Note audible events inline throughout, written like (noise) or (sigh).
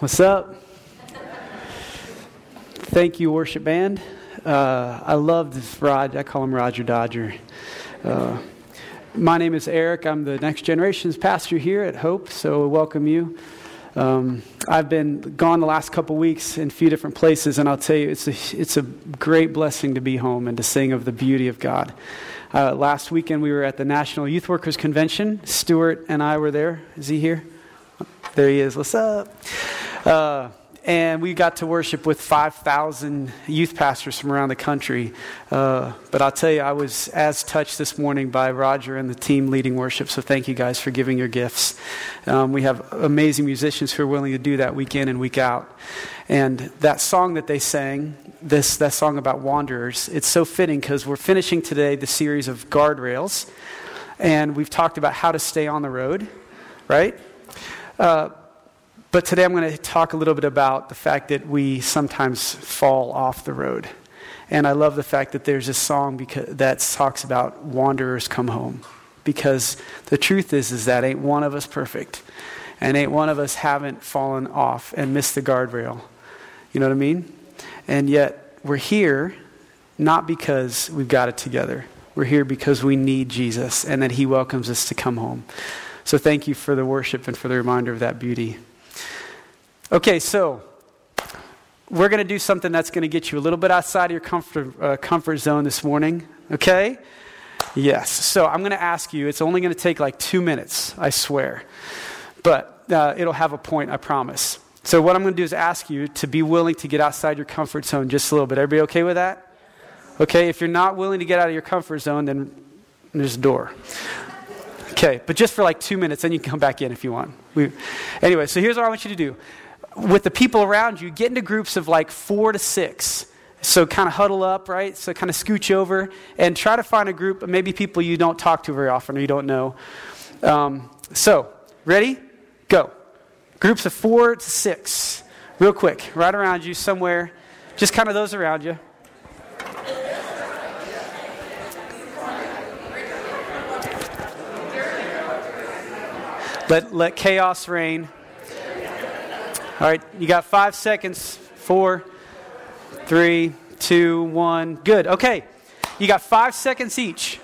What's up? Thank you, worship band. Uh, I love this Rod. I call him Roger Dodger. Uh, my name is Eric. I'm the Next Generations pastor here at Hope, so welcome you. Um, I've been gone the last couple weeks in a few different places, and I'll tell you, it's a, it's a great blessing to be home and to sing of the beauty of God. Uh, last weekend, we were at the National Youth Workers Convention. Stuart and I were there. Is he here? There he is. What's up? Uh, and we got to worship with 5,000 youth pastors from around the country. Uh, but I'll tell you, I was as touched this morning by Roger and the team leading worship, so thank you guys for giving your gifts. Um, we have amazing musicians who are willing to do that week in and week out. And that song that they sang, this that song about wanderers, it's so fitting because we're finishing today the series of guardrails, and we've talked about how to stay on the road, right? Uh, but today I'm going to talk a little bit about the fact that we sometimes fall off the road. And I love the fact that there's a song because, that talks about wanderers come home. Because the truth is, is that ain't one of us perfect. And ain't one of us haven't fallen off and missed the guardrail. You know what I mean? And yet we're here not because we've got it together. We're here because we need Jesus and that he welcomes us to come home. So thank you for the worship and for the reminder of that beauty. Okay, so we're going to do something that's going to get you a little bit outside of your comfort, uh, comfort zone this morning. Okay? Yes. So I'm going to ask you, it's only going to take like two minutes, I swear. But uh, it'll have a point, I promise. So what I'm going to do is ask you to be willing to get outside your comfort zone just a little bit. Everybody okay with that? Okay, if you're not willing to get out of your comfort zone, then there's a door. Okay, but just for like two minutes, then you can come back in if you want. We, anyway, so here's what I want you to do with the people around you, get into groups of like four to six. So kind of huddle up, right? So kind of scooch over and try to find a group, maybe people you don't talk to very often or you don't know. Um, so, ready? Go. Groups of four to six. Real quick, right around you somewhere. Just kind of those around you. Let, let chaos reign. All right, you got five seconds. Four, three, two, one. Good. Okay, you got five seconds each.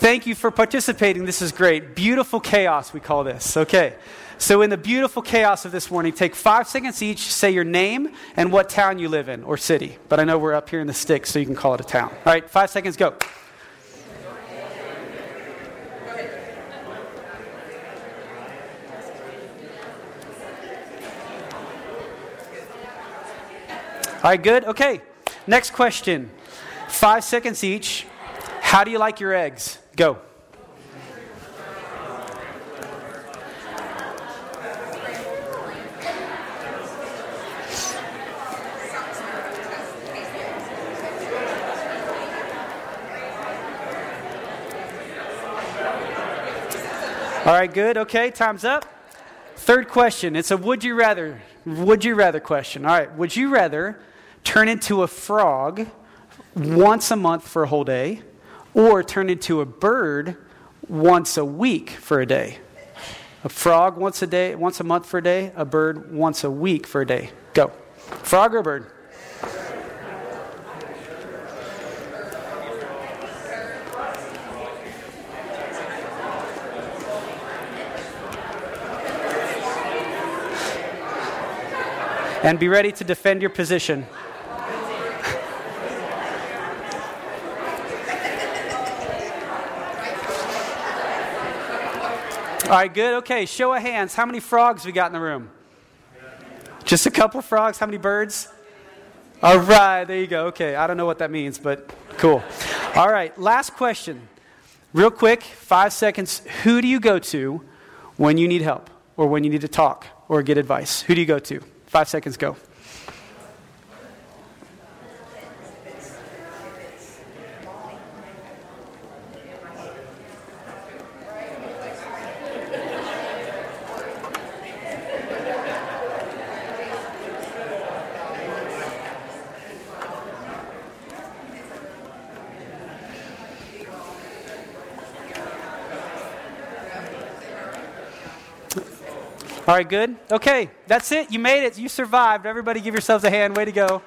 Thank you for participating. This is great. Beautiful chaos, we call this. Okay. So, in the beautiful chaos of this morning, take five seconds each, say your name and what town you live in or city. But I know we're up here in the sticks, so you can call it a town. All right, five seconds, go. All right, good? Okay. Next question. Five seconds each. How do you like your eggs? Go. All right, good. Okay, time's up. Third question. It's a would you rather would you rather question. All right, would you rather turn into a frog once a month for a whole day, or turn into a bird once a week for a day. A frog once a day, once a month for a day, a bird once a week for a day. Go. Frog or bird? and be ready to defend your position. All right, good. Okay, show of hands. How many frogs we got in the room? Just a couple frogs. How many birds? All right, there you go. Okay, I don't know what that means, but cool. All right, last question. Real quick, five seconds. Who do you go to when you need help or when you need to talk or get advice? Who do you go to? Five seconds, go. All right, good. Okay, that's it. You made it. You survived. Everybody give yourselves a hand. Way to go.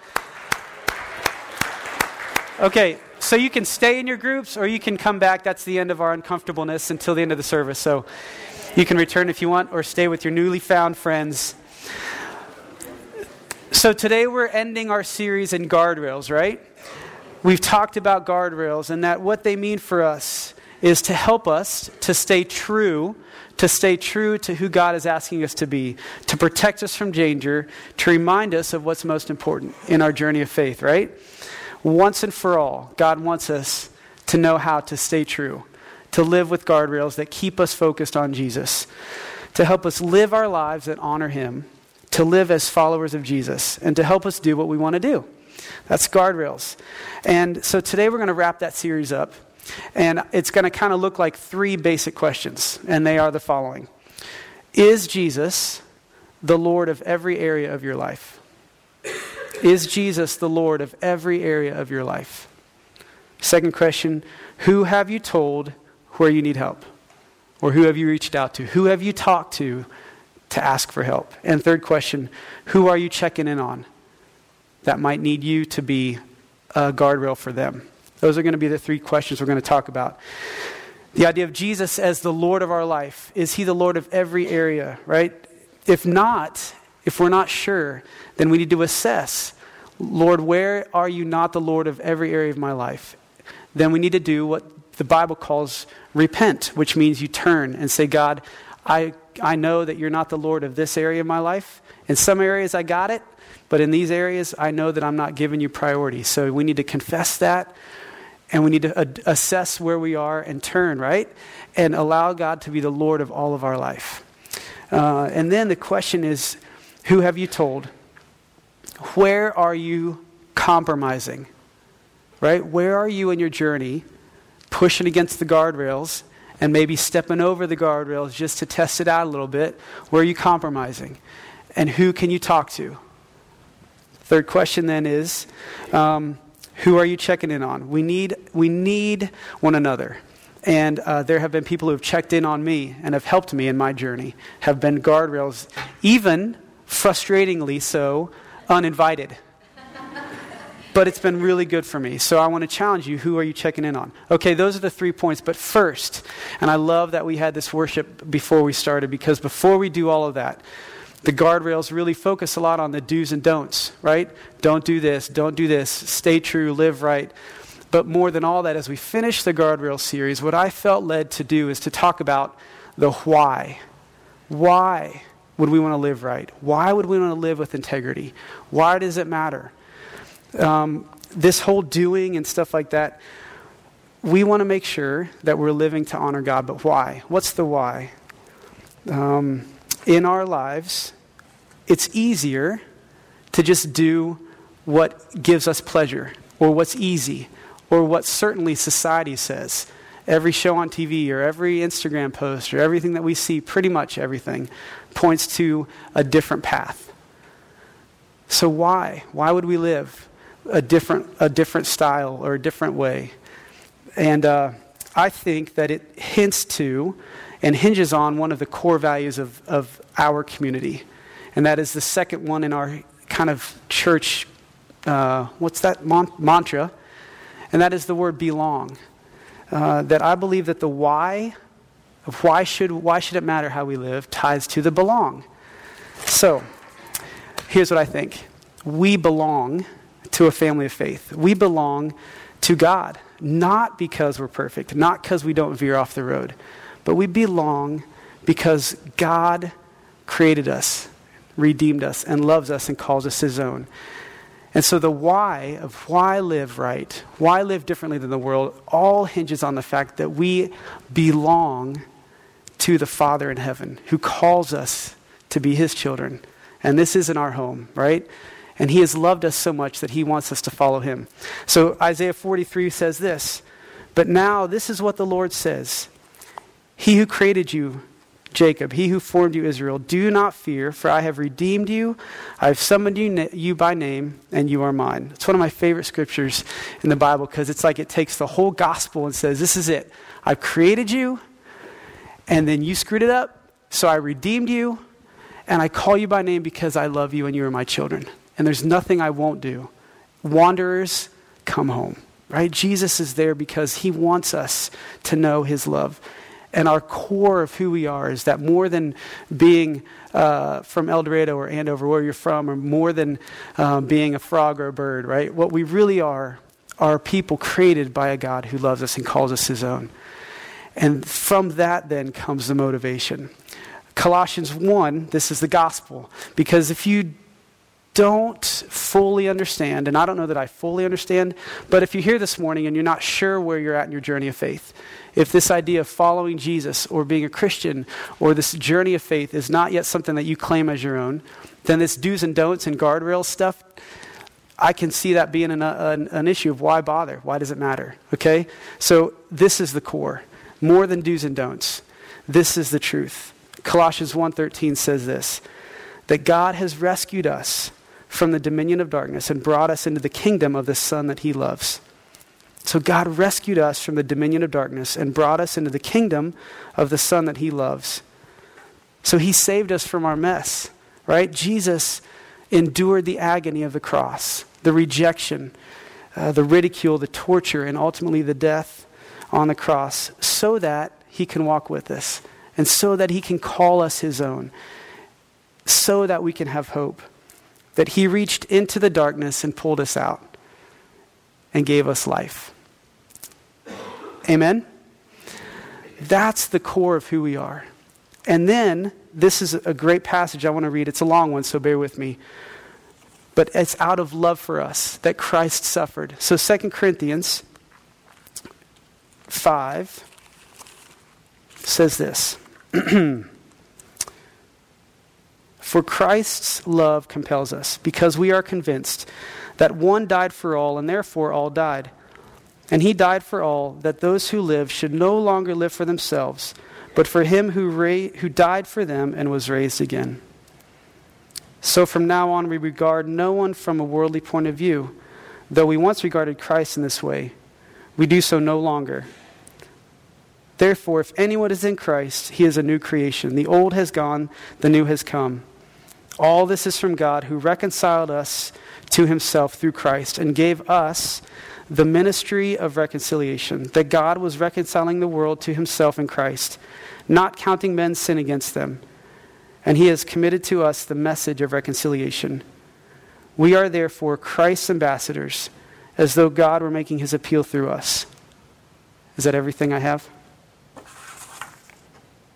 Okay, so you can stay in your groups or you can come back. That's the end of our uncomfortableness until the end of the service. So you can return if you want or stay with your newly found friends. So today we're ending our series in guardrails, right? We've talked about guardrails and that what they mean for us is to help us to stay true, to stay true to who God is asking us to be, to protect us from danger, to remind us of what's most important in our journey of faith, right? Once and for all, God wants us to know how to stay true, to live with guardrails that keep us focused on Jesus, to help us live our lives that honor Him to live as followers of Jesus and to help us do what we want to do. That's guardrails. And so today we're going to wrap that series up. And it's going to kind of look like three basic questions. And they are the following Is Jesus the Lord of every area of your life? Is Jesus the Lord of every area of your life? Second question Who have you told where you need help? Or who have you reached out to? Who have you talked to to ask for help? And third question, who are you checking in on that might need you to be a guardrail for them? Those are going to be the three questions we're going to talk about. The idea of Jesus as the Lord of our life. Is he the Lord of every area, right? If not, if we're not sure, then we need to assess Lord, where are you not the Lord of every area of my life? Then we need to do what the Bible calls repent, which means you turn and say, God, I I know that you're not the Lord of this area of my life. In some areas, I got it, but in these areas, I know that I'm not giving you priority. So we need to confess that, and we need to ad- assess where we are and turn, right? And allow God to be the Lord of all of our life. Uh, and then the question is who have you told? Where are you compromising? Right? Where are you in your journey pushing against the guardrails and maybe stepping over the guardrails just to test it out a little bit. Where are you compromising? And who can you talk to? Third question then is um, who are you checking in on? We need, we need one another. And uh, there have been people who have checked in on me and have helped me in my journey, have been guardrails, even frustratingly so, uninvited but it's been really good for me. So I want to challenge you who are you checking in on? Okay, those are the three points. But first, and I love that we had this worship before we started because before we do all of that, the guardrails really focus a lot on the do's and don'ts, right? Don't do this, don't do this, stay true, live right. But more than all that, as we finish the guardrail series, what I felt led to do is to talk about the why. Why would we want to live right? Why would we want to live with integrity? Why does it matter? um, this whole doing and stuff like that, we want to make sure that we're living to honor God. But why? What's the why? Um, in our lives, it's easier to just do what gives us pleasure or what's easy or what certainly society says. Every show on TV or every Instagram post or everything that we see, pretty much everything, points to a different path. So, why? Why would we live a different, a different style or a different way. And uh, I think that it hints to and hinges on one of the core values of, of our community. And that is the second one in our kind of church, uh, what's that mon- mantra? And that is the word belong. Uh, that I believe that the why of why should, why should it matter how we live ties to the belong. So, here's what I think we belong to a family of faith. We belong to God, not because we're perfect, not because we don't veer off the road, but we belong because God created us, redeemed us, and loves us and calls us his own. And so the why of why live right, why live differently than the world, all hinges on the fact that we belong to the Father in heaven who calls us to be his children. And this isn't our home, right? And he has loved us so much that he wants us to follow him. So Isaiah 43 says this But now this is what the Lord says He who created you, Jacob, he who formed you, Israel, do not fear, for I have redeemed you. I have summoned you, you by name, and you are mine. It's one of my favorite scriptures in the Bible because it's like it takes the whole gospel and says, This is it. I've created you, and then you screwed it up, so I redeemed you, And I call you by name because I love you and you are my children. And there's nothing I won't do. Wanderers, come home. Right? Jesus is there because he wants us to know his love. And our core of who we are is that more than being uh, from El Dorado or Andover, where you're from, or more than uh, being a frog or a bird, right? What we really are are people created by a God who loves us and calls us his own. And from that then comes the motivation. Colossians 1, this is the gospel. Because if you don't fully understand, and I don't know that I fully understand, but if you're here this morning and you're not sure where you're at in your journey of faith, if this idea of following Jesus or being a Christian or this journey of faith is not yet something that you claim as your own, then this do's and don'ts and guardrails stuff, I can see that being an, uh, an, an issue of why bother? Why does it matter? Okay? So this is the core. More than do's and don'ts. This is the truth. Colossians 1:13 says this that God has rescued us from the dominion of darkness and brought us into the kingdom of the son that he loves. So God rescued us from the dominion of darkness and brought us into the kingdom of the son that he loves. So he saved us from our mess, right? Jesus endured the agony of the cross, the rejection, uh, the ridicule, the torture, and ultimately the death on the cross so that he can walk with us and so that he can call us his own, so that we can have hope. That he reached into the darkness and pulled us out and gave us life. Amen? That's the core of who we are. And then, this is a great passage I want to read. It's a long one, so bear with me. But it's out of love for us that Christ suffered. So 2 Corinthians 5 says this (clears throat) For Christ's love compels us, because we are convinced that one died for all, and therefore all died. And he died for all, that those who live should no longer live for themselves but for him who, ra- who died for them and was raised again. So from now on, we regard no one from a worldly point of view. Though we once regarded Christ in this way, we do so no longer. Therefore, if anyone is in Christ, he is a new creation. The old has gone, the new has come. All this is from God, who reconciled us to himself through Christ and gave us the ministry of reconciliation, that God was reconciling the world to himself in Christ not counting men's sin against them. And he has committed to us the message of reconciliation. We are therefore Christ's ambassadors, as though God were making his appeal through us. Is that everything I have?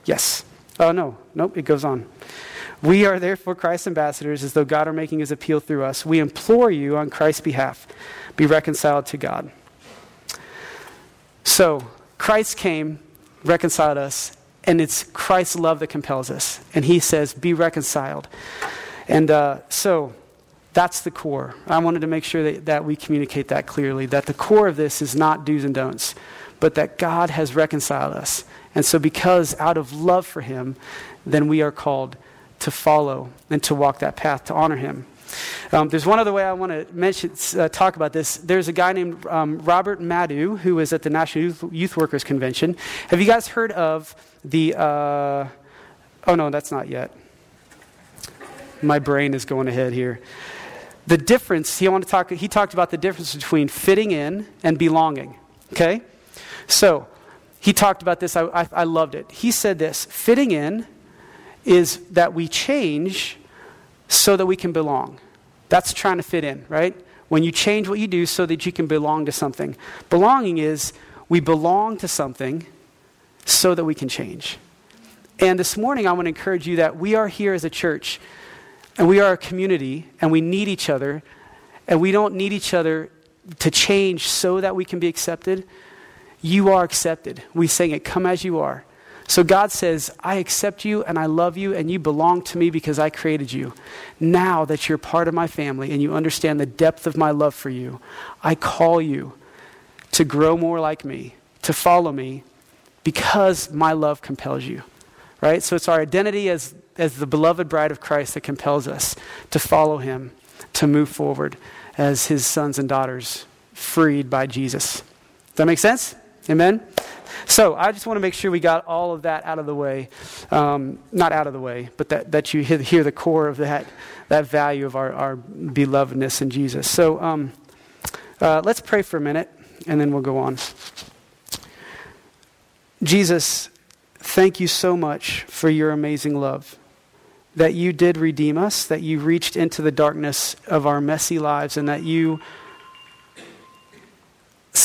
Yes. Oh, no. Nope, it goes on. We are therefore Christ's ambassadors, as though God were making his appeal through us. We implore you on Christ's behalf, be reconciled to God. So, Christ came, reconciled us, and it's Christ's love that compels us. And he says, Be reconciled. And uh, so that's the core. I wanted to make sure that, that we communicate that clearly that the core of this is not do's and don'ts, but that God has reconciled us. And so, because out of love for him, then we are called to follow and to walk that path to honor him. Um, there's one other way I want to mention, uh, talk about this. There's a guy named um, Robert Madu who was at the National Youth, Youth, Workers Convention. Have you guys heard of the? Uh, oh no, that's not yet. My brain is going ahead here. The difference he wanted to talk. He talked about the difference between fitting in and belonging. Okay, so he talked about this. I, I, I loved it. He said this: fitting in is that we change so that we can belong. That's trying to fit in, right? When you change what you do so that you can belong to something. Belonging is we belong to something so that we can change. And this morning, I want to encourage you that we are here as a church and we are a community and we need each other and we don't need each other to change so that we can be accepted. You are accepted. We sing it, come as you are. So God says, I accept you and I love you and you belong to me because I created you. Now that you're part of my family and you understand the depth of my love for you, I call you to grow more like me, to follow me because my love compels you. Right? So it's our identity as, as the beloved bride of Christ that compels us to follow him, to move forward as his sons and daughters freed by Jesus. Does that make sense? Amen? So I just want to make sure we got all of that out of the way. Um, not out of the way, but that, that you hear, the core of that, that value of our, our belovedness in Jesus. So um, uh, let's pray for a minute, and then we'll go on. Jesus, thank you so much for your amazing love. That you did redeem us, that you reached into the darkness of our messy lives, and that you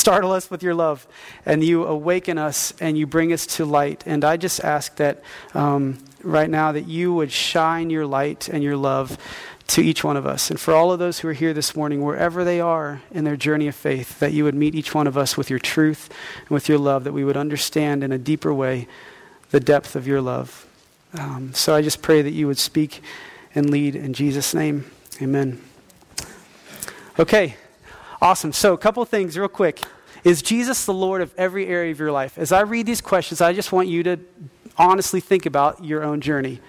startle us with your love and you awaken us and you bring us to light. And I just ask that um, right now that you would shine your light and your love to each one of us. And for all of those who are here this morning, wherever they are in their journey of faith, that you would meet each one of us with your truth and with your love, that we would understand in a deeper way the depth of your love. Um, so I just pray that you would speak and lead in Jesus' name. Amen. Okay. Awesome. So, a couple things, real quick. Is Jesus the Lord of every area of your life? As I read these questions, I just want you to honestly think about your own journey.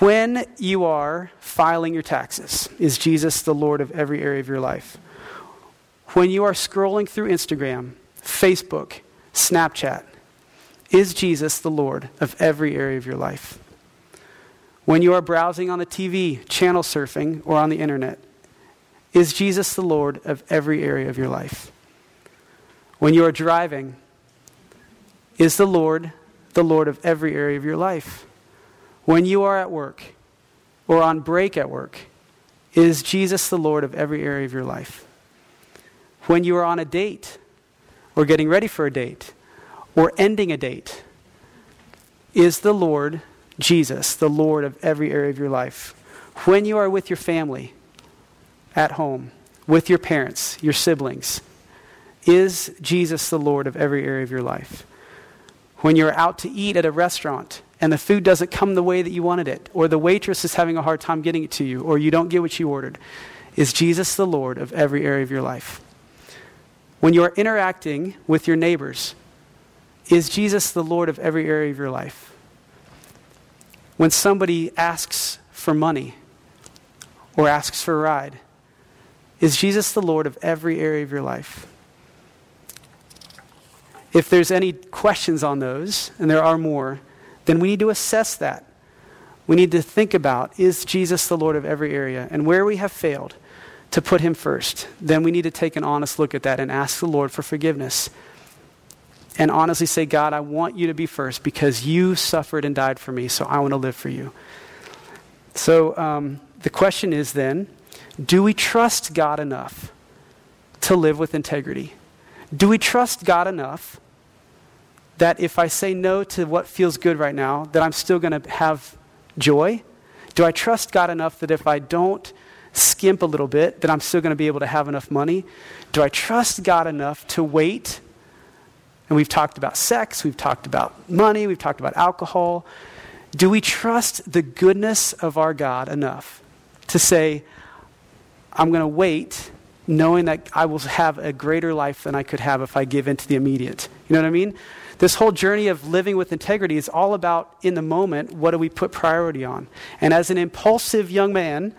When you are filing your taxes, is Jesus the Lord of every area of your life? When you are scrolling through Instagram, Facebook, Snapchat, is Jesus the Lord of every area of your life? When you are browsing on the TV, channel surfing, or on the internet, is Jesus the Lord of every area of your life? When you are driving, is the Lord the Lord of every area of your life? When you are at work or on break at work, is Jesus the Lord of every area of your life? When you are on a date or getting ready for a date or ending a date, is the Lord Jesus the Lord of every area of your life? When you are with your family, at home with your parents, your siblings? Is Jesus the Lord of every area of your life? When you're out to eat at a restaurant and the food doesn't come the way that you wanted it, or the waitress is having a hard time getting it to you, or you don't get what you ordered, is Jesus the Lord of every area of your life? When you are interacting with your neighbors, is Jesus the Lord of every area of your life? When somebody asks for money or asks for a ride, is Jesus the Lord of every area of your life? If there's any questions on those, and there are more, then we need to assess that. We need to think about is Jesus the Lord of every area? And where we have failed to put him first, then we need to take an honest look at that and ask the Lord for forgiveness. And honestly say, God, I want you to be first because you suffered and died for me, so I want to live for you. So um, the question is then do we trust God enough to live with integrity? Do we trust God enough that if I say no to what feels good right now, that I'm still going to have joy? Do I trust God enough that if I don't skimp a little bit, that I'm still going to be able to have enough money? Do I trust God enough to wait? And we've talked about sex, we've talked about money, we've talked about alcohol. Do we trust the goodness of our God enough to say, I'm going to wait knowing that I will have a greater life than I could have if I give into the immediate. You know what I mean? This whole journey of living with integrity is all about in the moment, what do we put priority on? And as an impulsive young man,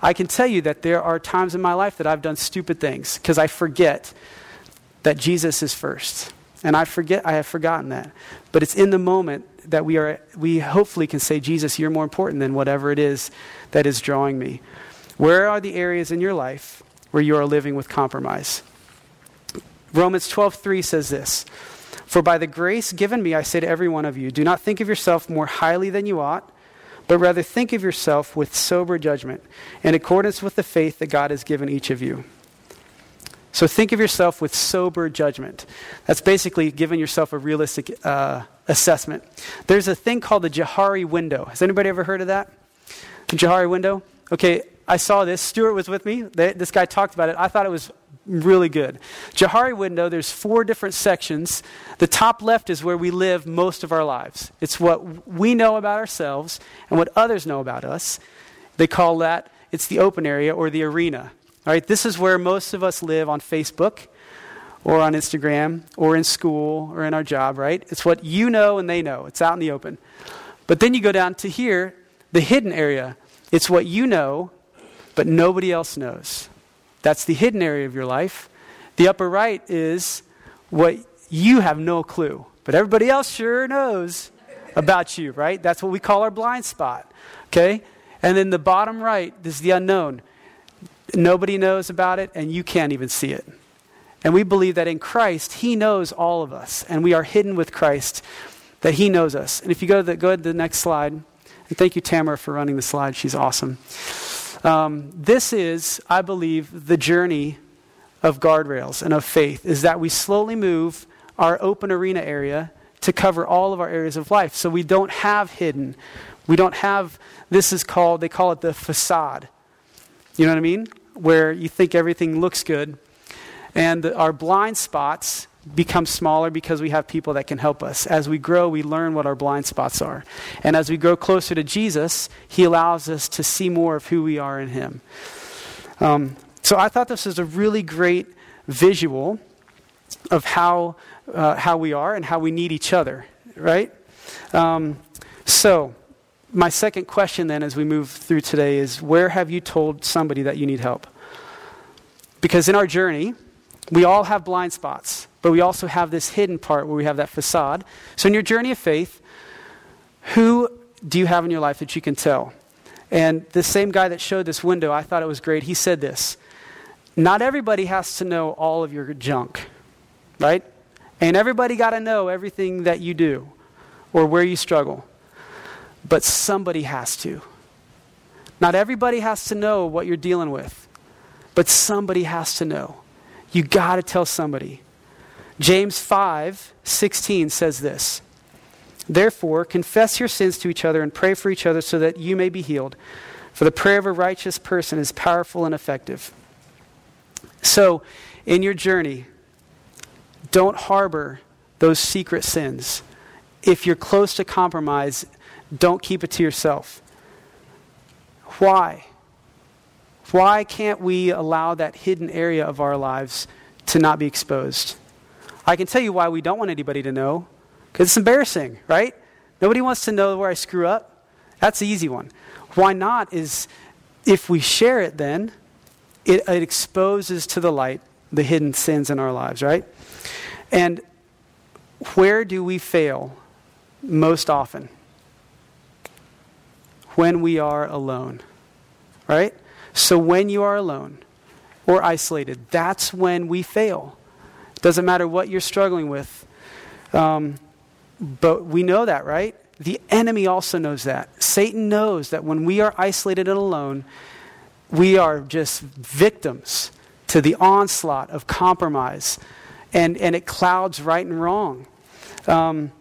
I can tell you that there are times in my life that I've done stupid things because I forget that Jesus is first. And I forget I have forgotten that. But it's in the moment that we are we hopefully can say Jesus, you're more important than whatever it is that is drawing me. Where are the areas in your life where you are living with compromise? Romans 12:3 says this, "For by the grace given me I say to every one of you, do not think of yourself more highly than you ought, but rather think of yourself with sober judgment, in accordance with the faith that God has given each of you." So think of yourself with sober judgment. That's basically giving yourself a realistic uh, assessment. There's a thing called the Johari window. Has anybody ever heard of that? The Johari window? Okay, I saw this. Stuart was with me. They, this guy talked about it. I thought it was really good. Johari window, there's four different sections. The top left is where we live most of our lives. It's what we know about ourselves and what others know about us. They call that, it's the open area or the arena. All right, this is where most of us live on Facebook or on Instagram or in school or in our job, right? It's what you know and they know. It's out in the open. But then you go down to here, the hidden area. It's what you know but nobody else knows. That's the hidden area of your life. The upper right is what you have no clue, but everybody else sure knows about you, right? That's what we call our blind spot, okay? And then the bottom right is the unknown. Nobody knows about it, and you can't even see it. And we believe that in Christ, He knows all of us, and we are hidden with Christ, that He knows us. And if you go to the, go to the next slide, and thank you, Tamara, for running the slide. She's awesome. Um, this is, I believe, the journey of guardrails and of faith, is that we slowly move our open arena area to cover all of our areas of life. So we don't have hidden. We don't have, this is called, they call it the facade. You know what I mean? Where you think everything looks good. And our blind spots become smaller because we have people that can help us. As we grow, we learn what our blind spots are. And as we grow closer to Jesus, He allows us to see more of who we are in Him. Um, so I thought this was a really great visual of how, uh, how we are and how we need each other, right? Um, so, my second question then, as we move through today, is where have you told somebody that you need help? Because in our journey, we all have blind spots, but we also have this hidden part where we have that facade. So, in your journey of faith, who do you have in your life that you can tell? And the same guy that showed this window, I thought it was great. He said this Not everybody has to know all of your junk, right? And everybody got to know everything that you do or where you struggle. But somebody has to. Not everybody has to know what you're dealing with, but somebody has to know. You got to tell somebody. James 5 16 says this Therefore, confess your sins to each other and pray for each other so that you may be healed. For the prayer of a righteous person is powerful and effective. So, in your journey, don't harbor those secret sins. If you're close to compromise, don't keep it to yourself. Why? Why can't we allow that hidden area of our lives to not be exposed? I can tell you why we don't want anybody to know. Because it's embarrassing, right? Nobody wants to know where I screw up. That's the easy one. Why not is if we share it, then it, it exposes to the light the hidden sins in our lives, right? And where do we fail most often? When we are alone, right? So when you are alone or isolated, that's when we fail. Doesn't matter what you're struggling with. Um, but we know that, right? The enemy also knows that. Satan knows that when we are isolated and alone, we are just victims to the onslaught of compromise, and, and it clouds right and wrong. Um,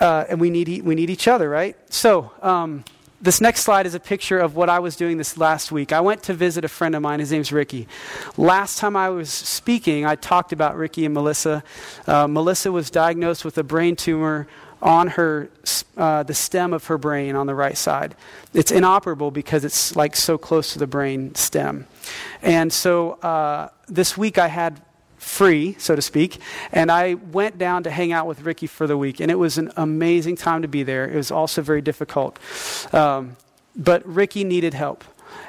uh, and we need, we need each other, right? So, um, this next slide is a picture of what I was doing this last week. I went to visit a friend of mine. His name's Ricky. Last time I was speaking, I talked about Ricky and Melissa. Uh, Melissa was diagnosed with a brain tumor on her uh, the stem of her brain on the right side. It's inoperable because it's like so close to the brain stem. And so uh, this week I had free, so to speak. And I went down to hang out with Ricky for the week, and it was an amazing time to be there. It was also very difficult. Um, but Ricky needed help.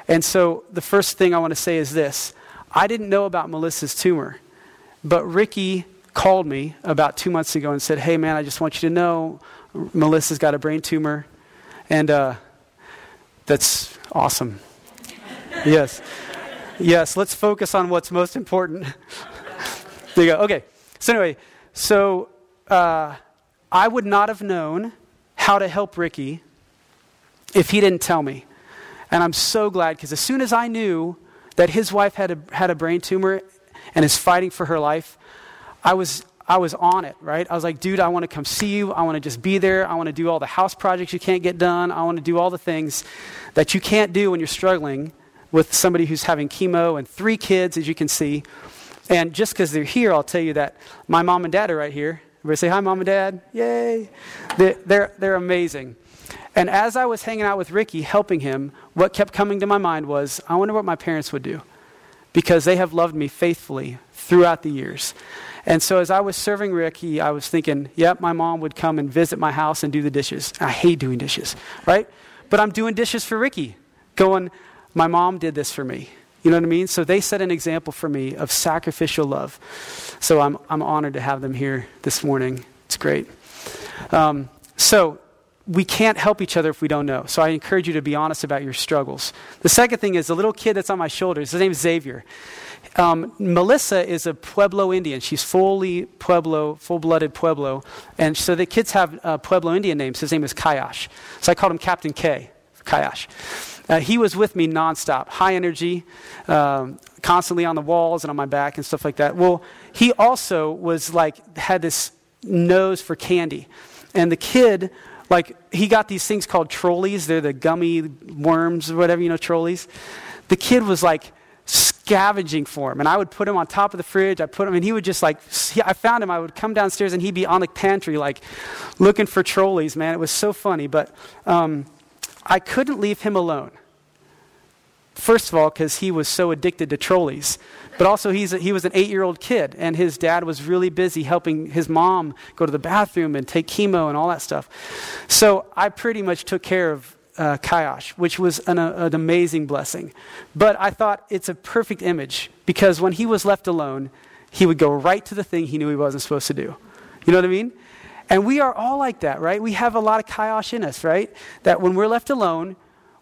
And so the first thing I want to say is this I didn't know about Melissa's tumor, but Ricky called me about two months ago and said, Hey, man, I just want you to know Melissa's got a brain tumor. And uh, that's awesome. (laughs) yes. Yes, let's focus on what's most important. There you go. Okay. So, anyway, so uh, I would not have known how to help Ricky if he didn't tell me. And I'm so glad because as soon as I knew that his wife had a, had a brain tumor and is fighting for her life, I was, I was on it, right? I was like, dude, I want to come see you. I want to just be there. I want to do all the house projects you can't get done. I want to do all the things that you can't do when you're struggling with somebody who's having chemo and three kids, as you can see. And just because they're here, I'll tell you that my mom and dad are right here. Everybody say hi, mom and dad. Yay. They're, they're, they're amazing. And as I was hanging out with Ricky, helping him, what kept coming to my mind was, I wonder what my parents would do. Because they have loved me faithfully throughout the years. And so as I was serving Ricky, I was thinking, yep, my mom would come and visit my house and do the dishes. I hate doing dishes, right? But I'm doing dishes for Ricky, going, my mom did this for me. You know what I mean? So they set an example for me of sacrificial love. So I'm, I'm honored to have them here this morning. It's great. Um, so we can't help each other if we don't know. So I encourage you to be honest about your struggles. The second thing is the little kid that's on my shoulders, his name is Xavier. Um, Melissa is a Pueblo Indian. She's fully Pueblo, full blooded Pueblo. And so the kids have uh, Pueblo Indian names. His name is Kayash. So I called him Captain K, Kayash. Uh, he was with me nonstop, high energy, um, constantly on the walls and on my back and stuff like that. Well, he also was like, had this nose for candy. And the kid, like, he got these things called trolleys. They're the gummy worms or whatever, you know, trolleys. The kid was like, scavenging for him. And I would put him on top of the fridge. I put him, and he would just like, I found him. I would come downstairs and he'd be on the pantry, like looking for trolleys, man. It was so funny. But um, I couldn't leave him alone. First of all, because he was so addicted to trolleys. But also, he's a, he was an eight year old kid, and his dad was really busy helping his mom go to the bathroom and take chemo and all that stuff. So I pretty much took care of uh, which was an, an amazing blessing. But I thought it's a perfect image because when he was left alone, he would go right to the thing he knew he wasn't supposed to do. You know what I mean? And we are all like that, right? We have a lot of Kayash in us, right? That when we're left alone,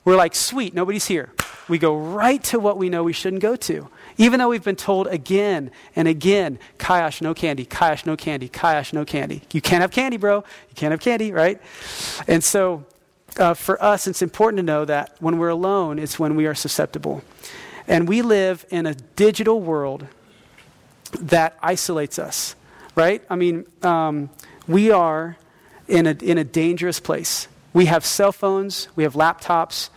we're like, sweet, nobody's here. We go right to what we know we shouldn't go to. Even though we've been told again and again, Kayash, no candy, Kayash, no candy, Kayash, no candy. You can't have candy, bro. You can't have candy, right? And so uh, for us, it's important to know that when we're alone, it's when we are susceptible. And we live in a digital world that isolates us, right? I mean, um, we are in a, in a dangerous place. We have cell phones, we have laptops,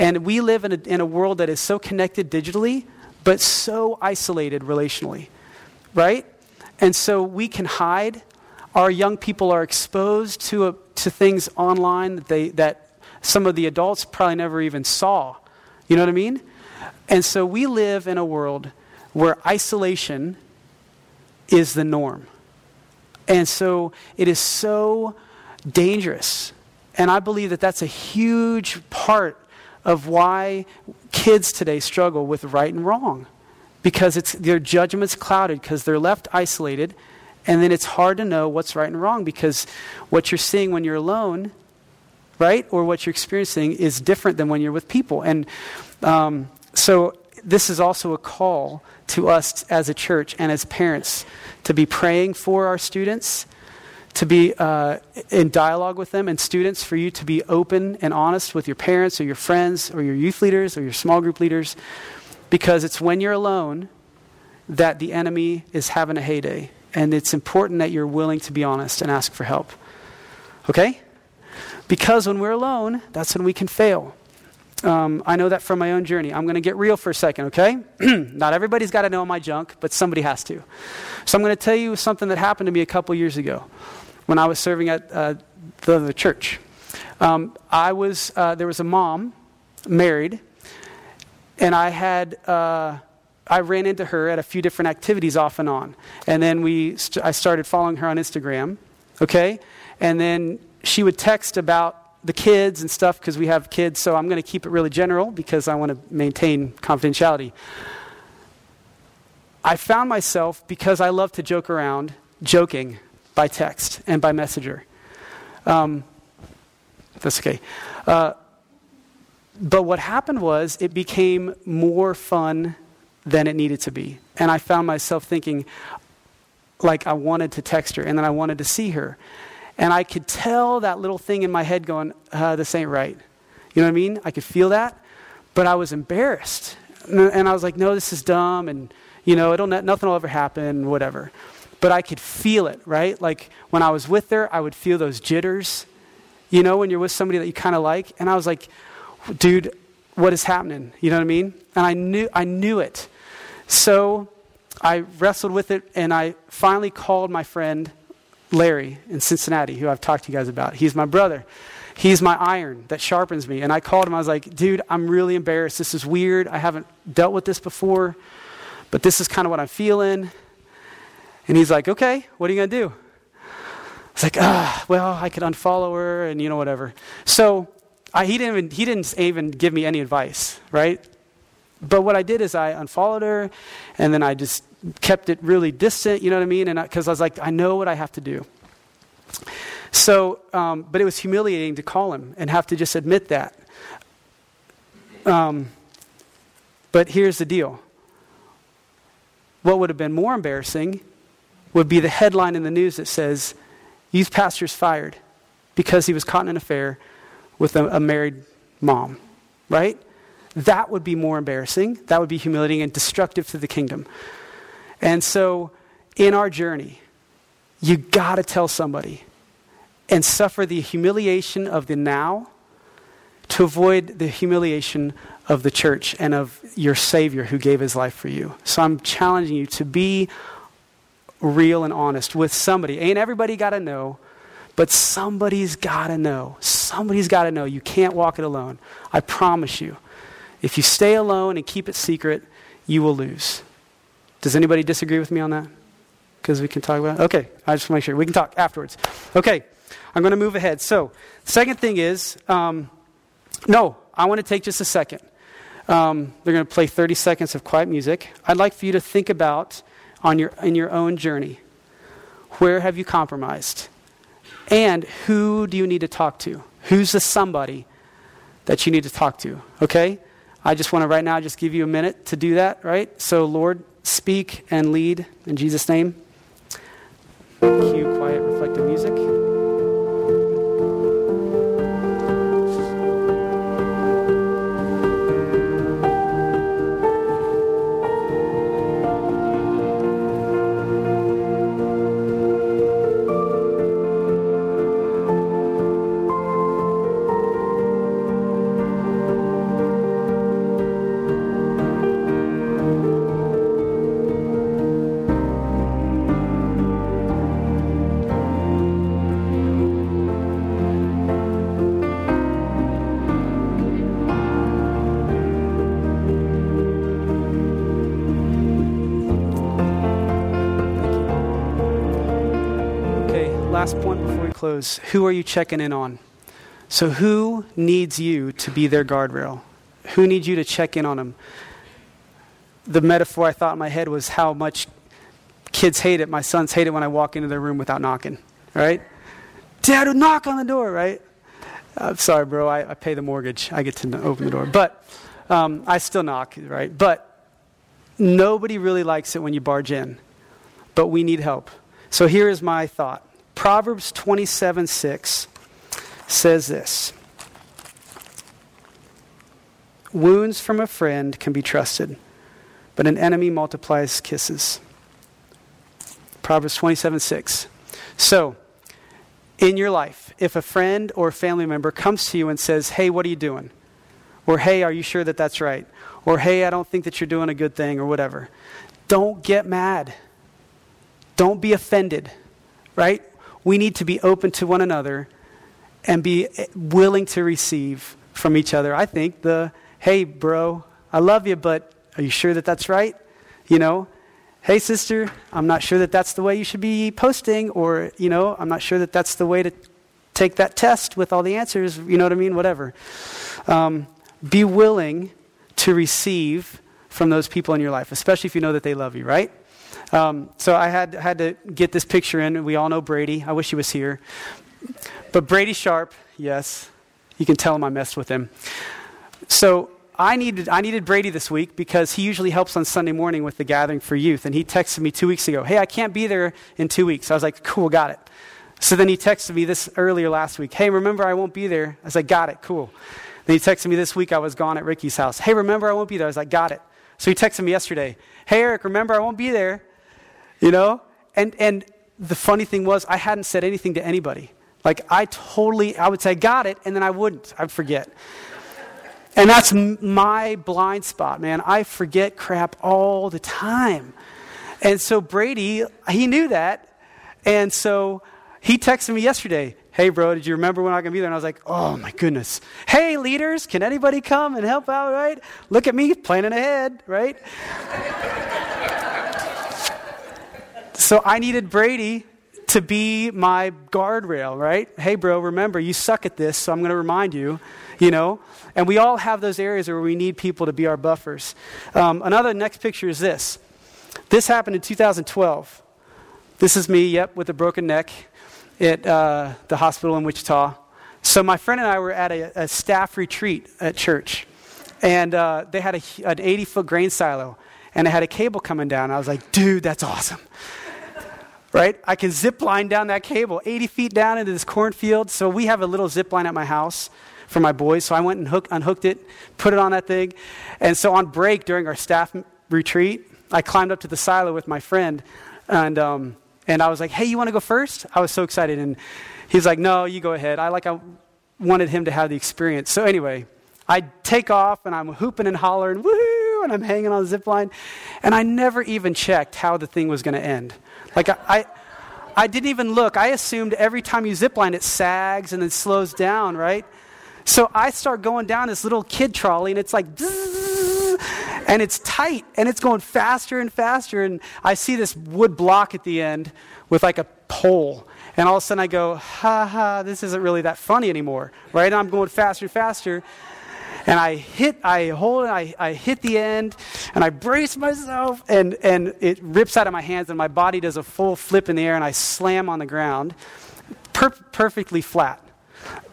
and we live in a, in a world that is so connected digitally, but so isolated relationally, right? And so we can hide. Our young people are exposed to a, to things online that, they, that some of the adults probably never even saw. You know what I mean? And so we live in a world where isolation is the norm. And so it is so dangerous. And I believe that that's a huge part of why kids today struggle with right and wrong. Because it's, their judgment's clouded, because they're left isolated, and then it's hard to know what's right and wrong because what you're seeing when you're alone, right, or what you're experiencing is different than when you're with people. And um, so this is also a call to us as a church and as parents to be praying for our students, to be uh, in dialogue with them, and students for you to be open and honest with your parents or your friends or your youth leaders or your small group leaders, because it's when you're alone that the enemy is having a heyday. And it's important that you're willing to be honest and ask for help. Okay? Because when we're alone, that's when we can fail. Um, I know that from my own journey. I'm going to get real for a second, okay? (clears throat) Not everybody's got to know my junk, but somebody has to. So I'm going to tell you something that happened to me a couple years ago when I was serving at uh, the, the, church. Um, I was, uh, there was a mom, married, and I had, uh, I ran into her at a few different activities off and on. And then we, st- I started following her on Instagram, okay? And then she would text about the kids and stuff because we have kids, so I'm going to keep it really general because I want to maintain confidentiality. I found myself, because I love to joke around, joking by text and by messenger. Um, that's okay. Uh, but what happened was it became more fun than it needed to be. And I found myself thinking, like, I wanted to text her and then I wanted to see her. And I could tell that little thing in my head going, uh, this ain't right. You know what I mean? I could feel that, but I was embarrassed. And I was like, no, this is dumb, and, you know, it'll, nothing will ever happen, whatever. But I could feel it, right? Like, when I was with her, I would feel those jitters, you know, when you're with somebody that you kind of like. And I was like, dude, what is happening? You know what I mean? And I knew, I knew it. So I wrestled with it and I finally called my friend Larry in Cincinnati, who I've talked to you guys about. He's my brother. He's my iron that sharpens me. And I called him. I was like, dude, I'm really embarrassed. This is weird. I haven't dealt with this before, but this is kind of what I'm feeling. And he's like, okay, what are you going to do? It's like, ah, well, I could unfollow her and, you know, whatever. So I, he, didn't even, he didn't even give me any advice, right? But what I did is I unfollowed her, and then I just kept it really distant, you know what I mean? And because I, I, was like, I know what I have to do. So, um, but it was humiliating to call him and have to just admit that. Um, but here's the deal what would have been more embarrassing would be the headline in the news that says, Youth pastor's fired because he was caught in an affair with a, a married mom, right? That would be more embarrassing. That would be humiliating and destructive to the kingdom. And so, in our journey, you got to tell somebody and suffer the humiliation of the now to avoid the humiliation of the church and of your Savior who gave his life for you. So I'm challenging you to be real and honest with somebody. Ain't everybody got to know, but somebody's got to know. Somebody's got to know. You can't walk it alone. I promise you. If you stay alone and keep it secret, you will lose. Does anybody disagree with me on that? Because we can talk about it? Okay, I just want to make sure. We can talk afterwards. Okay, I'm going to move ahead. So, second thing is um, no, I want to take just a second. Um, they're going to play 30 seconds of quiet music. I'd like for you to think about on your, in your own journey where have you compromised? And who do you need to talk to? Who's the somebody that you need to talk to? Okay? I just want to right now just give you a minute to do that, right? So, Lord, speak and lead in Jesus' name. Close who are you checking in on? So, who needs you to be their guardrail? Who needs you to check in on them? The metaphor I thought in my head was how much kids hate it. My sons hate it when I walk into their room without knocking, right? Dad, would knock on the door, right? I'm sorry, bro. I, I pay the mortgage. I get to open the door. But um, I still knock, right? But nobody really likes it when you barge in. But we need help. So here is my thought Proverbs 27 6 says this Wounds from a friend can be trusted, but an enemy multiplies kisses. Proverbs 27 6. So, in your life, if a friend or family member comes to you and says, Hey, what are you doing? Or, Hey, are you sure that that's right? Or, Hey, I don't think that you're doing a good thing, or whatever. Don't get mad. Don't be offended, right? We need to be open to one another and be willing to receive from each other. I think the, hey, bro, I love you, but are you sure that that's right? You know, hey, sister, I'm not sure that that's the way you should be posting, or, you know, I'm not sure that that's the way to take that test with all the answers, you know what I mean? Whatever. Um, be willing to receive from those people in your life, especially if you know that they love you, right? Um, so I had, had to get this picture in. We all know Brady. I wish he was here. But Brady Sharp, yes, you can tell him I messed with him. So I needed, I needed Brady this week because he usually helps on Sunday morning with the gathering for youth. And he texted me two weeks ago, hey, I can't be there in two weeks. I was like, cool, got it. So then he texted me this earlier last week, hey, remember I won't be there. I was like, got it, cool. Then he texted me this week I was gone at Ricky's house. Hey, remember I won't be there. I was like, got it. So he texted me yesterday, hey, Eric, remember I won't be there. You know? And, and the funny thing was, I hadn't said anything to anybody. Like, I totally, I would say, got it, and then I wouldn't. I'd forget. And that's my blind spot, man. I forget crap all the time. And so Brady, he knew that. And so he texted me yesterday, Hey, bro, did you remember when I'm going to be there? And I was like, Oh, my goodness. Hey, leaders, can anybody come and help out, right? Look at me planning ahead, right? So I needed Brady to be my guardrail, right? Hey, bro, remember, you suck at this, so I'm going to remind you, you know? And we all have those areas where we need people to be our buffers. Um, another next picture is this. This happened in 2012. This is me, yep, with a broken neck at uh, the hospital in Wichita. So my friend and I were at a, a staff retreat at church, and uh, they had a, an 80 foot grain silo, and it had a cable coming down. I was like, dude, that's awesome. Right? I can zip line down that cable 80 feet down into this cornfield. So we have a little zip line at my house for my boys. So I went and hook, unhooked it, put it on that thing. And so on break during our staff retreat, I climbed up to the silo with my friend, and, um, and I was like, hey, you want to go first? I was so excited. And he's like, no, you go ahead. I like, I wanted him to have the experience. So anyway, I take off and I'm hooping and hollering, woohoo, and I'm hanging on the zip line. And I never even checked how the thing was going to end. Like, I, I, I, didn't even look. I assumed every time you zip line, it sags and then slows down, right? So I start going down this little kid trolley and it's like, (laughs) and it's tight and it's going faster and faster. And I see this wood block at the end with like a pole. And all of a sudden I go, ha ha, this isn't really that funny anymore, right? And I'm going faster and faster. And I hit, I hold I, I hit the end, and I brace myself, and, and it rips out of my hands, and my body does a full flip in the air, and I slam on the ground, per- perfectly flat.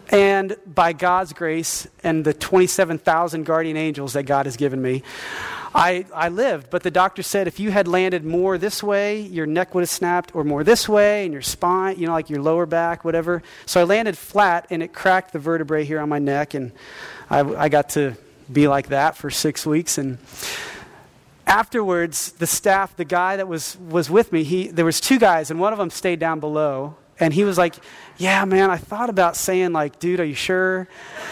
And by God's grace and the 27,000 guardian angels that God has given me, I, I lived, but the doctor said if you had landed more this way, your neck would have snapped, or more this way, and your spine, you know, like your lower back, whatever. So I landed flat, and it cracked the vertebrae here on my neck, and I, I got to be like that for six weeks. And afterwards, the staff, the guy that was, was with me, he, there was two guys, and one of them stayed down below, and he was like, yeah, man, I thought about saying, like, dude, are you sure?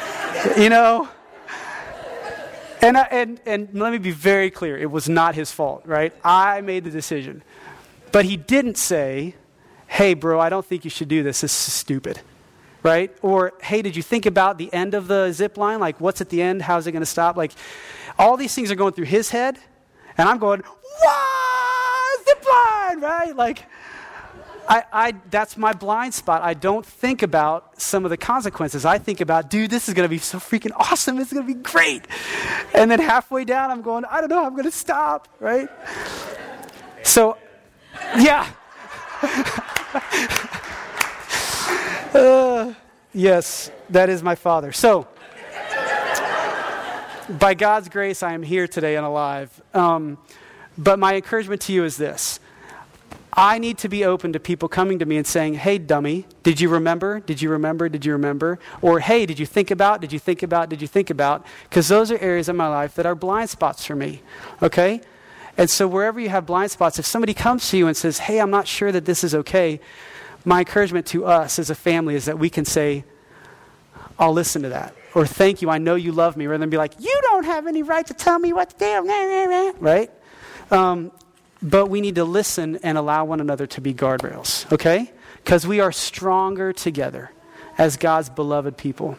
(laughs) you know? And, I, and, and let me be very clear it was not his fault, right? I made the decision. But he didn't say, hey, bro, I don't think you should do this. This is stupid, right? Or, hey, did you think about the end of the zip line? Like, what's at the end? How's it going to stop? Like, all these things are going through his head, and I'm going, what? Zip line, right? Like, I, I, that's my blind spot. I don't think about some of the consequences. I think about, dude, this is going to be so freaking awesome. It's going to be great. And then halfway down, I'm going, I don't know, I'm going to stop, right? So, yeah. (laughs) uh, yes, that is my father. So, by God's grace, I am here today and alive. Um, but my encouragement to you is this I need to be open to people coming to me and saying, hey, dummy, did you remember? Did you remember? Did you remember? Or, hey, did you think about? Did you think about? Did you think about? Because those are areas of my life that are blind spots for me. Okay? And so, wherever you have blind spots, if somebody comes to you and says, hey, I'm not sure that this is okay, my encouragement to us as a family is that we can say, I'll listen to that. Or, thank you, I know you love me, rather than be like, you don't have any right to tell me what to do. (laughs) Right? Um, but we need to listen and allow one another to be guardrails, okay? Because we are stronger together as God's beloved people.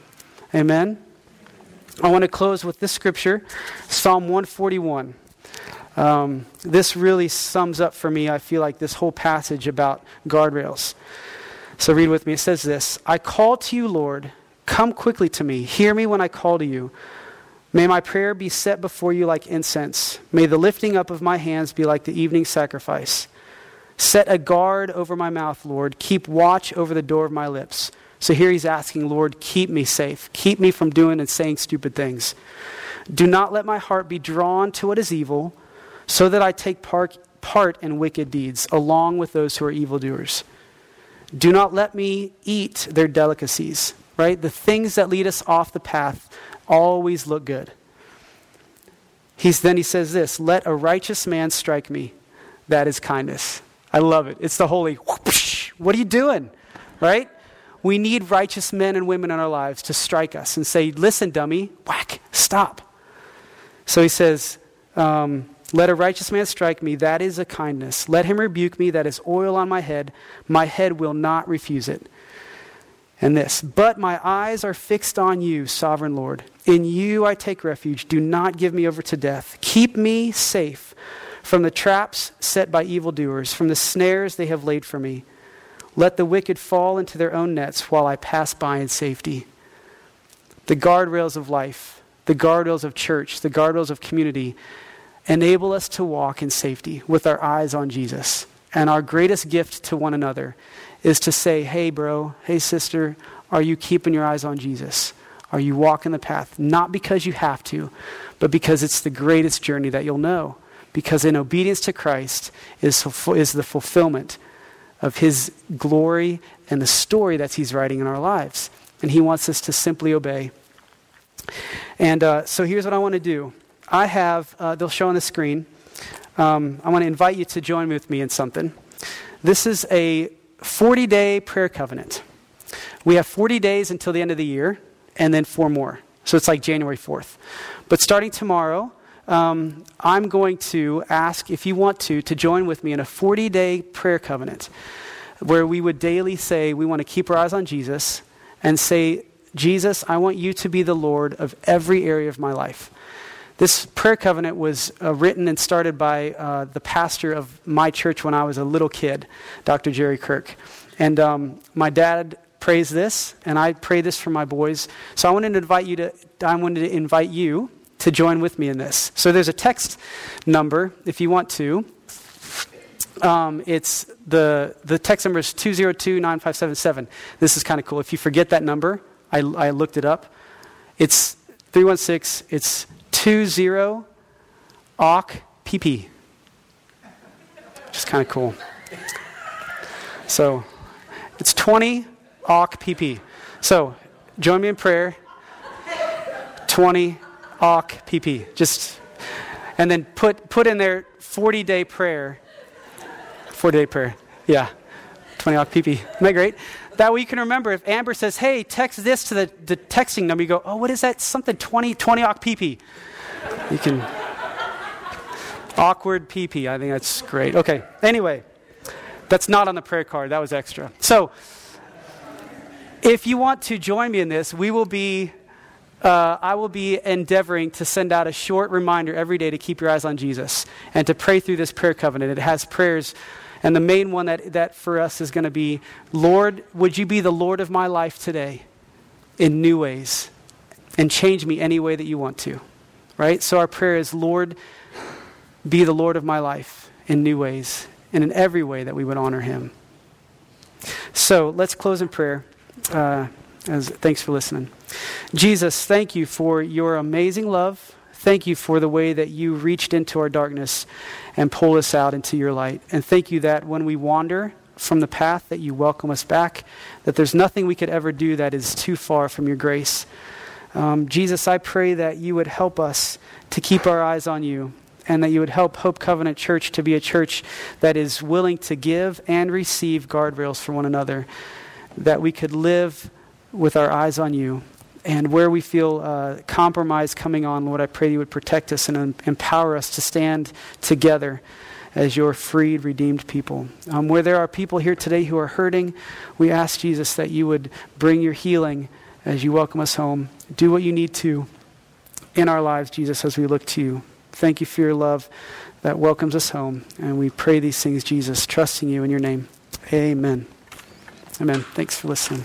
Amen? I want to close with this scripture Psalm 141. Um, this really sums up for me, I feel like, this whole passage about guardrails. So read with me. It says this I call to you, Lord. Come quickly to me. Hear me when I call to you. May my prayer be set before you like incense. May the lifting up of my hands be like the evening sacrifice. Set a guard over my mouth, Lord. Keep watch over the door of my lips. So here he's asking, Lord, keep me safe. Keep me from doing and saying stupid things. Do not let my heart be drawn to what is evil, so that I take part, part in wicked deeds, along with those who are evildoers. Do not let me eat their delicacies, right? The things that lead us off the path always look good. He's, then he says this Let a righteous man strike me. That is kindness. I love it. It's the holy, whoosh, what are you doing? Right? We need righteous men and women in our lives to strike us and say, Listen, dummy, whack, stop. So he says, um, Let a righteous man strike me. That is a kindness. Let him rebuke me. That is oil on my head. My head will not refuse it. And this, but my eyes are fixed on you, sovereign Lord. In you I take refuge. Do not give me over to death. Keep me safe from the traps set by evildoers, from the snares they have laid for me. Let the wicked fall into their own nets while I pass by in safety. The guardrails of life, the guardrails of church, the guardrails of community enable us to walk in safety with our eyes on Jesus. And our greatest gift to one another is to say, hey, bro, hey, sister, are you keeping your eyes on Jesus? Are you walking the path? Not because you have to, but because it's the greatest journey that you'll know. Because in obedience to Christ is, is the fulfillment of his glory and the story that he's writing in our lives. And he wants us to simply obey. And uh, so here's what I want to do I have, uh, they'll show on the screen. Um, I want to invite you to join with me in something. This is a 40 day prayer covenant. We have 40 days until the end of the year, and then four more. So it's like January 4th. But starting tomorrow, um, I'm going to ask if you want to to join with me in a 40 day prayer covenant where we would daily say we want to keep our eyes on Jesus and say, Jesus, I want you to be the Lord of every area of my life. This prayer covenant was uh, written and started by uh, the pastor of my church when I was a little kid, Dr. Jerry Kirk. And um, my dad prays this, and I pray this for my boys. So I wanted to invite you to, I wanted to invite you to join with me in this. So there's a text number if you want to. Um, it's the, the text number is 2029577. This is kind of cool. If you forget that number, I, I looked it up. It's 316, it's 20 OC PP. is kind of cool. So it's 20 OC PP. So join me in prayer. 20 OC PP. Just, and then put, put in there 40 day prayer. 40 day prayer. Yeah. 20 OC PP. Isn't that great? That way you can remember if Amber says, hey, text this to the, the texting number, you go, oh, what is that? Something 20, 20 OC PP. You can. Awkward PP. I think that's great. Okay. Anyway, that's not on the prayer card. That was extra. So, if you want to join me in this, we will be uh, I will be endeavoring to send out a short reminder every day to keep your eyes on Jesus and to pray through this prayer covenant. It has prayers, and the main one that, that for us is going to be Lord, would you be the Lord of my life today in new ways and change me any way that you want to? Right? So our prayer is, Lord, be the Lord of my life in new ways and in every way that we would honor him. So let's close in prayer. Uh, as, thanks for listening. Jesus, thank you for your amazing love. Thank you for the way that you reached into our darkness and pulled us out into your light. And thank you that when we wander from the path, that you welcome us back, that there's nothing we could ever do that is too far from your grace. Um, Jesus, I pray that you would help us to keep our eyes on you and that you would help Hope Covenant Church to be a church that is willing to give and receive guardrails for one another, that we could live with our eyes on you. And where we feel uh, compromise coming on, Lord, I pray you would protect us and empower us to stand together as your freed, redeemed people. Um, where there are people here today who are hurting, we ask, Jesus, that you would bring your healing as you welcome us home. Do what you need to in our lives, Jesus, as we look to you. Thank you for your love that welcomes us home. And we pray these things, Jesus, trusting you in your name. Amen. Amen. Thanks for listening.